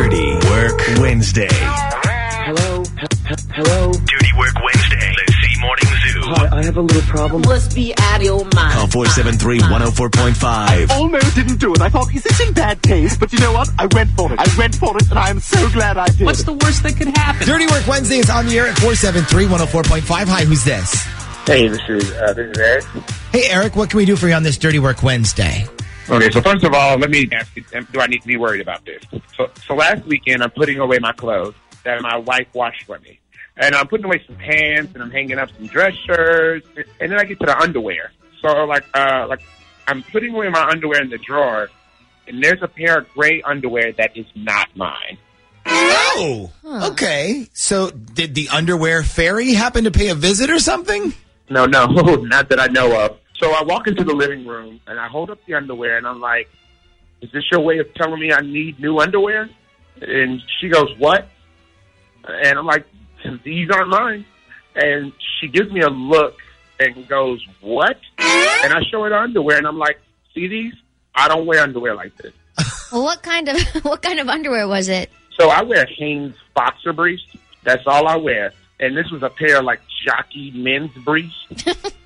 Dirty Work Wednesday. Hello? H- h- hello? Dirty Work Wednesday. Let's see Morning Zoo. Hi, I have a little problem. must be out of your mind. Call 473-104.5. almost didn't do it. I thought, is this in bad taste? But you know what? I went for it. I went for it, and I am so glad I did. What's the worst that could happen? Dirty Work Wednesday is on the air at 473 104.5. Hi, who's this? Hey, this is uh, this is Eric. Hey, Eric, what can we do for you on this Dirty Work Wednesday? Okay, so first of all, let me ask you: Do I need to be worried about this? So, so last weekend, I'm putting away my clothes that my wife washed for me, and I'm putting away some pants, and I'm hanging up some dress shirts, and then I get to the underwear. So like, uh, like I'm putting away my underwear in the drawer, and there's a pair of gray underwear that is not mine. Oh, okay. So did the underwear fairy happen to pay a visit or something? No, no, not that I know of. So I walk into the living room and I hold up the underwear and I'm like, "Is this your way of telling me I need new underwear?" And she goes, "What?" And I'm like, "These aren't mine." And she gives me a look and goes, "What?" And I show her the underwear and I'm like, "See these? I don't wear underwear like this." Well, what kind of what kind of underwear was it? So I wear Hanes boxer briefs. That's all I wear. And this was a pair of like jockey men's briefs.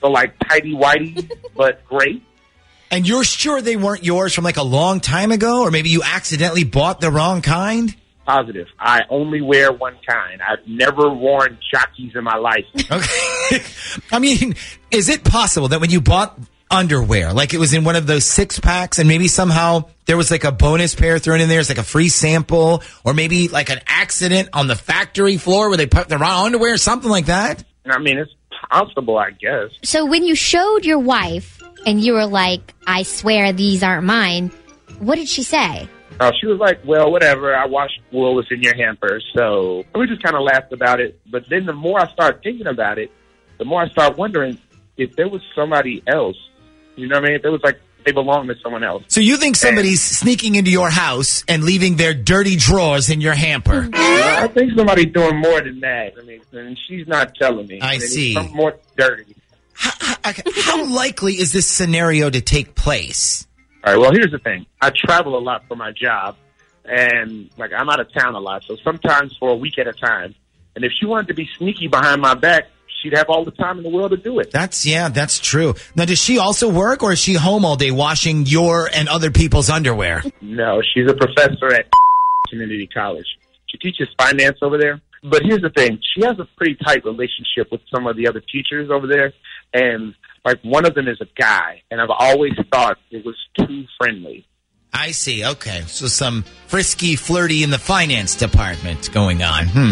so like tighty whitey, but great. And you're sure they weren't yours from like a long time ago? Or maybe you accidentally bought the wrong kind? Positive. I only wear one kind. I've never worn jockeys in my life. Okay. I mean, is it possible that when you bought underwear, like it was in one of those six packs and maybe somehow there was like a bonus pair thrown in there, it's like a free sample, or maybe like an accident on the factory floor where they put the wrong underwear, or something like that? I mean, it's possible, I guess. So when you showed your wife and you were like, "I swear these aren't mine," what did she say? Uh, she was like, well, whatever. I washed wool was in your hamper. So we just kind of laughed about it. But then the more I start thinking about it, the more I start wondering if there was somebody else. You know what I mean? If there was like, they belong to someone else. So you think somebody's sneaking into your house and leaving their dirty drawers in your hamper? I think somebody's doing more than that. I mean, and she's not telling me. I mean, see. Something more dirty. Okay, How likely is this scenario to take place? All right. Well, here's the thing. I travel a lot for my job, and like I'm out of town a lot, so sometimes for a week at a time. And if she wanted to be sneaky behind my back, she'd have all the time in the world to do it. That's yeah, that's true. Now, does she also work, or is she home all day washing your and other people's underwear? No, she's a professor at Community College. She teaches finance over there. But here's the thing: she has a pretty tight relationship with some of the other teachers over there, and like one of them is a guy, and I've always thought it was too friendly. I see. Okay, so some frisky, flirty in the finance department going on. Hmm.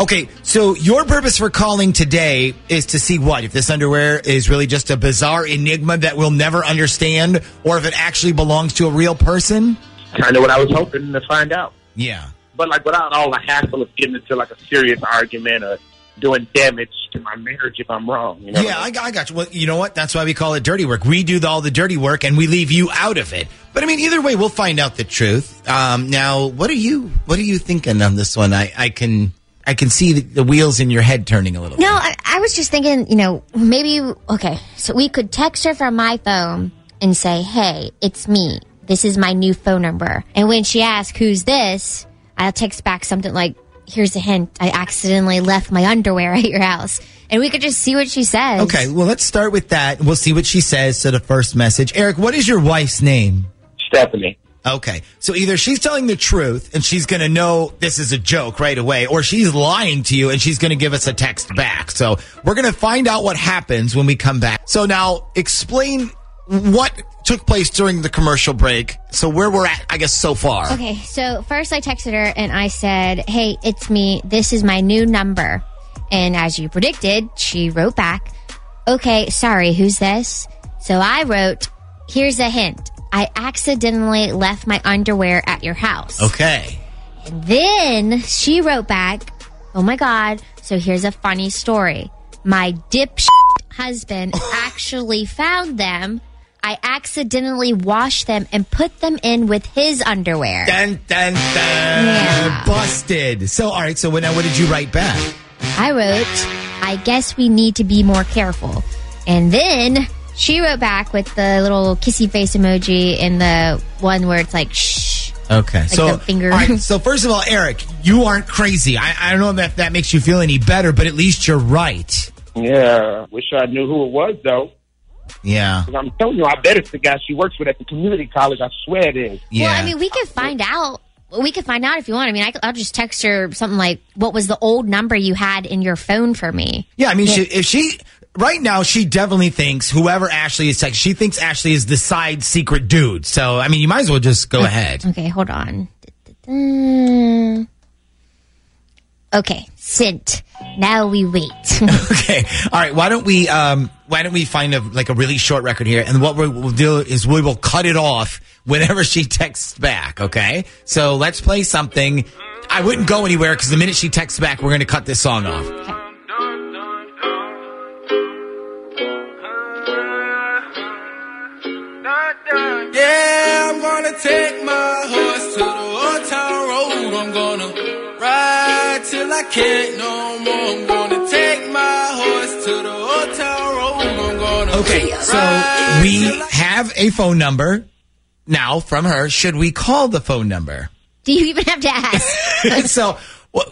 Okay, so your purpose for calling today is to see what if this underwear is really just a bizarre enigma that we'll never understand, or if it actually belongs to a real person. Kind of what I was hoping to find out. Yeah. but like without all the hassle of getting into like a serious argument or doing damage to my marriage if I'm wrong. You know? Yeah, I, I got you. Well, you know what? That's why we call it dirty work. We do the, all the dirty work and we leave you out of it. But I mean, either way, we'll find out the truth. Um, now, what are you? What are you thinking on this one? I, I can, I can see the, the wheels in your head turning a little. No, I, I was just thinking, you know, maybe okay, so we could text her from my phone and say, "Hey, it's me. This is my new phone number." And when she asks, "Who's this?" I'll text back something like, "Here's a hint. I accidentally left my underwear at your house." And we could just see what she says. Okay, well, let's start with that. We'll see what she says to the first message. Eric, what is your wife's name? Stephanie. Okay, so either she's telling the truth and she's going to know this is a joke right away, or she's lying to you and she's going to give us a text back. So we're going to find out what happens when we come back. So now explain what took place during the commercial break. So where we're at, I guess, so far. Okay, so first I texted her and I said, Hey, it's me. This is my new number. And as you predicted, she wrote back, Okay, sorry, who's this? So I wrote, Here's a hint. I accidentally left my underwear at your house. Okay. And then she wrote back, Oh my God. So here's a funny story. My dip husband actually found them. I accidentally washed them and put them in with his underwear. Dun, dun, dun. Yeah. Busted. So, all right. So, now what did you write back? I wrote, I guess we need to be more careful. And then she wrote back with the little kissy face emoji and the one where it's like, shh. Okay. so, the finger. all right, so first of all, Eric, you aren't crazy. I, I don't know if that makes you feel any better, but at least you're right. Yeah, wish I knew who it was though. Yeah. I'm telling you, I bet it's the guy she works with at the community college. I swear it is. Yeah. Well, I mean, we could find out. We could find out if you want. I mean, I, will just text her something like, "What was the old number you had in your phone for me?" Yeah, I mean, She, if she right now, she definitely thinks whoever Ashley is texting, she thinks Ashley is the side secret dude. So, I mean, you might as well just go ahead. Okay, hold on. Okay, sent. Now we wait. Okay, all right. Why don't we um Why don't we find a like a really short record here, and what we will do is we will cut it off whenever she texts back. Okay, so let's play something. I wouldn't go anywhere because the minute she texts back, we're going to cut this song off. Take my horse to the old town road. I'm gonna ride till I can't no more. I'm gonna take my horse to the old town road. I'm gonna Okay, so we have a phone number now from her. Should we call the phone number? Do you even have to ask? so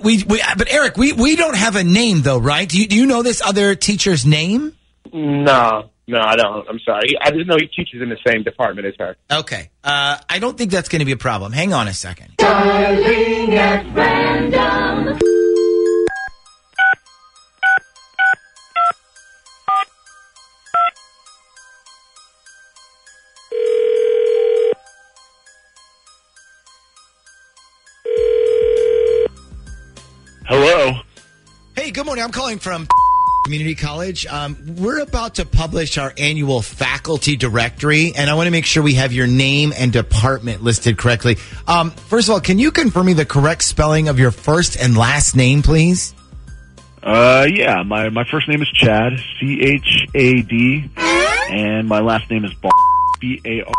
we, we but Eric, we we don't have a name though, right? Do you do you know this other teacher's name? No, no, I don't. I'm sorry. I just know he teaches in the same department as her. Okay, uh, I don't think that's going to be a problem. Hang on a second. Hello. Hey, good morning. I'm calling from Community College. Um, we're about to publish our annual faculty directory, and I want to make sure we have your name and department listed correctly. Um, first of all, can you confirm me the correct spelling of your first and last name, please? Uh, yeah, my my first name is Chad, C H A D, and my last name is Bar, B A R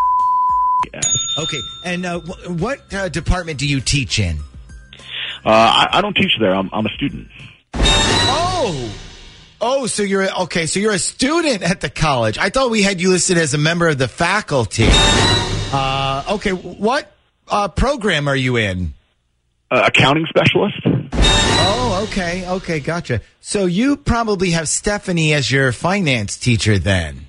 S. Okay, and uh, wh- what uh, department do you teach in? Uh, I, I don't teach there. I'm I'm a student. Oh, oh, so you're okay. So you're a student at the college. I thought we had you listed as a member of the faculty. Uh, okay, what uh, program are you in? Uh, accounting specialist. Oh, okay, okay, gotcha. So you probably have Stephanie as your finance teacher then.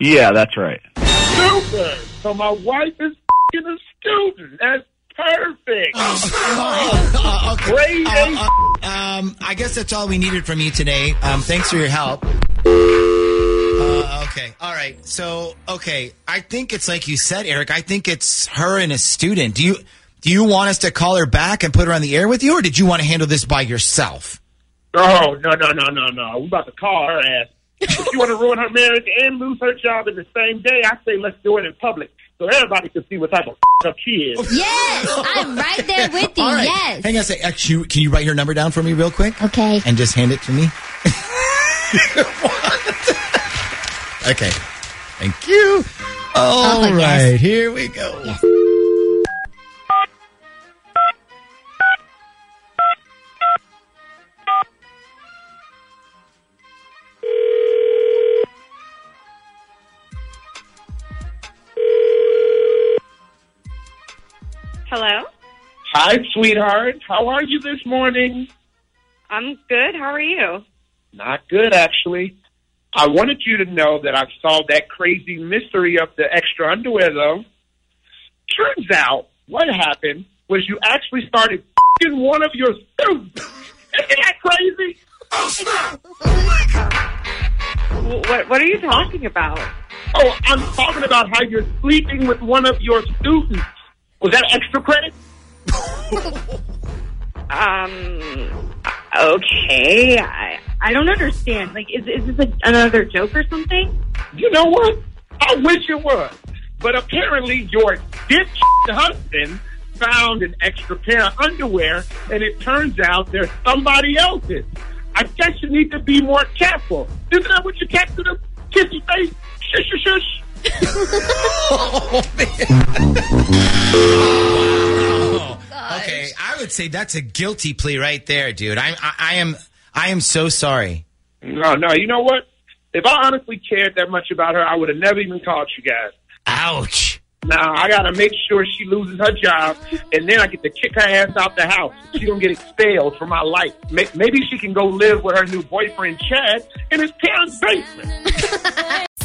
Yeah, that's right. Super. So my wife is fing a student. That's perfect. Uh, okay. Great. Uh, uh, um, I guess that's all we needed from you today. Um, thanks for your help. Uh, okay, all right. So, okay, I think it's like you said, Eric. I think it's her and a student. Do you do you want us to call her back and put her on the air with you, or did you want to handle this by yourself? Oh no no no no no! We're about to call her ass. If you want to ruin her marriage and lose her job in the same day, I say let's do it in public so everybody can see what type of up she is. yes, I'm right there with you. All right. Yes. Hang on a second. Actually, can you write her number down for me real quick? Okay. And just hand it to me? okay. Thank you. Oh All Oh, right, yes. here we go. Yes. Hi, sweetheart. How are you this morning? I'm good. How are you? Not good, actually. I wanted you to know that I've solved that crazy mystery of the extra underwear, though. Turns out, what happened was you actually started fing one of your students. Isn't that crazy? Wh- What What are you talking about? Oh, I'm talking about how you're sleeping with one of your students. Was that extra credit? Um. Okay. I I don't understand. Like, is is this a, another joke or something? You know what? I wish it was. But apparently your ditch husband found an extra pair of underwear, and it turns out they're somebody else's. I guess you need to be more careful. Isn't that what you texted him? Kissy face? Shush, shush, shush. Okay, I would say that's a guilty plea right there, dude. I, I, I am, I am so sorry. No, no, you know what? If I honestly cared that much about her, I would have never even called you guys. Ouch. Now I gotta make sure she loses her job, and then I get to kick her ass out the house. She gonna get expelled from my life. Maybe she can go live with her new boyfriend Chad in his parents' basement.